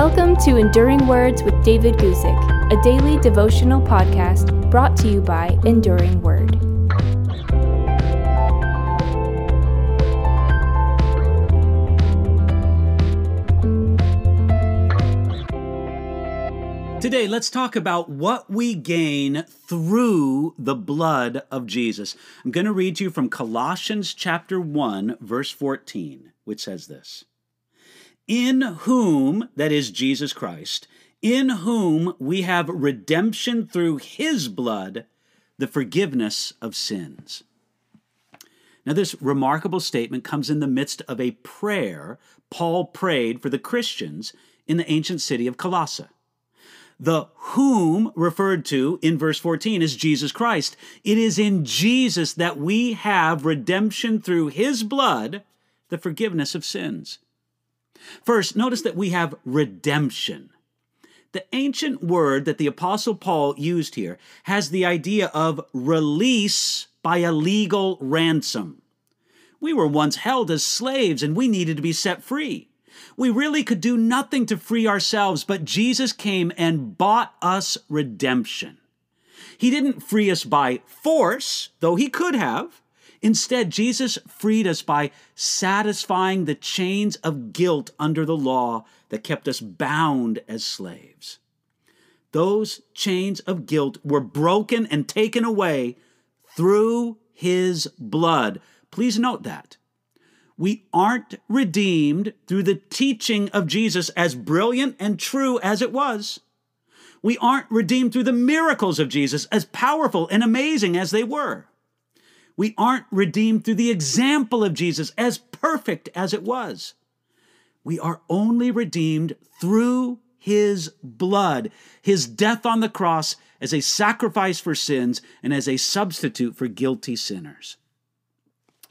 Welcome to Enduring Words with David Guzik, a daily devotional podcast brought to you by Enduring Word. Today, let's talk about what we gain through the blood of Jesus. I'm going to read to you from Colossians chapter 1, verse 14, which says this In whom, that is Jesus Christ, in whom we have redemption through his blood, the forgiveness of sins. Now, this remarkable statement comes in the midst of a prayer Paul prayed for the Christians in the ancient city of Colossae. The whom referred to in verse 14 is Jesus Christ. It is in Jesus that we have redemption through his blood, the forgiveness of sins. First, notice that we have redemption. The ancient word that the Apostle Paul used here has the idea of release by a legal ransom. We were once held as slaves and we needed to be set free. We really could do nothing to free ourselves, but Jesus came and bought us redemption. He didn't free us by force, though he could have. Instead, Jesus freed us by satisfying the chains of guilt under the law that kept us bound as slaves. Those chains of guilt were broken and taken away through his blood. Please note that we aren't redeemed through the teaching of Jesus, as brilliant and true as it was. We aren't redeemed through the miracles of Jesus, as powerful and amazing as they were. We aren't redeemed through the example of Jesus, as perfect as it was. We are only redeemed through his blood, his death on the cross as a sacrifice for sins and as a substitute for guilty sinners.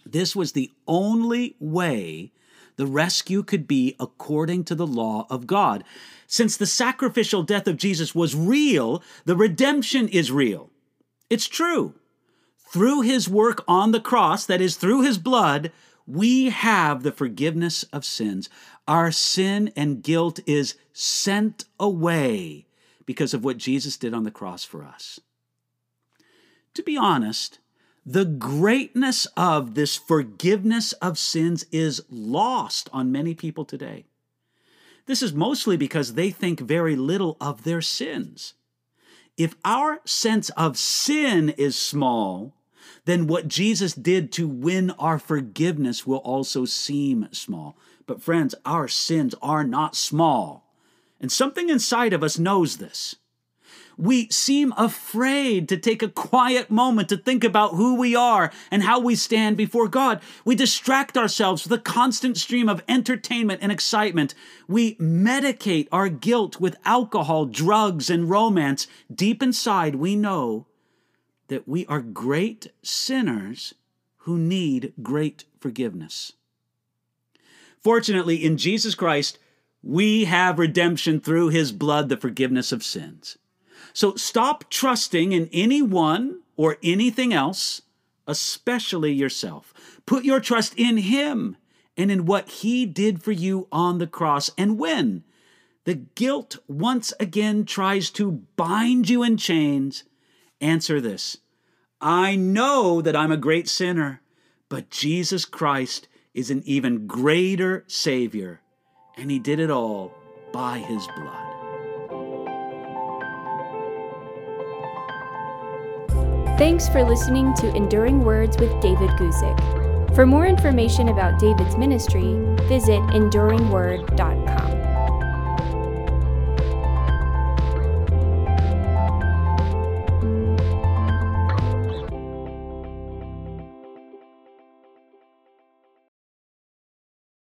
This was the only way the rescue could be according to the law of God. Since the sacrificial death of Jesus was real, the redemption is real. It's true. Through his work on the cross, that is, through his blood, we have the forgiveness of sins. Our sin and guilt is sent away because of what Jesus did on the cross for us. To be honest, the greatness of this forgiveness of sins is lost on many people today. This is mostly because they think very little of their sins. If our sense of sin is small, then what Jesus did to win our forgiveness will also seem small. But, friends, our sins are not small. And something inside of us knows this. We seem afraid to take a quiet moment to think about who we are and how we stand before God. We distract ourselves with a constant stream of entertainment and excitement. We medicate our guilt with alcohol, drugs, and romance. Deep inside, we know that we are great sinners who need great forgiveness. Fortunately, in Jesus Christ, we have redemption through his blood, the forgiveness of sins. So stop trusting in anyone or anything else, especially yourself. Put your trust in Him and in what He did for you on the cross. And when the guilt once again tries to bind you in chains, answer this I know that I'm a great sinner, but Jesus Christ is an even greater Savior, and He did it all by His blood. Thanks for listening to Enduring Words with David Guzik. For more information about David's ministry, visit enduringword.com.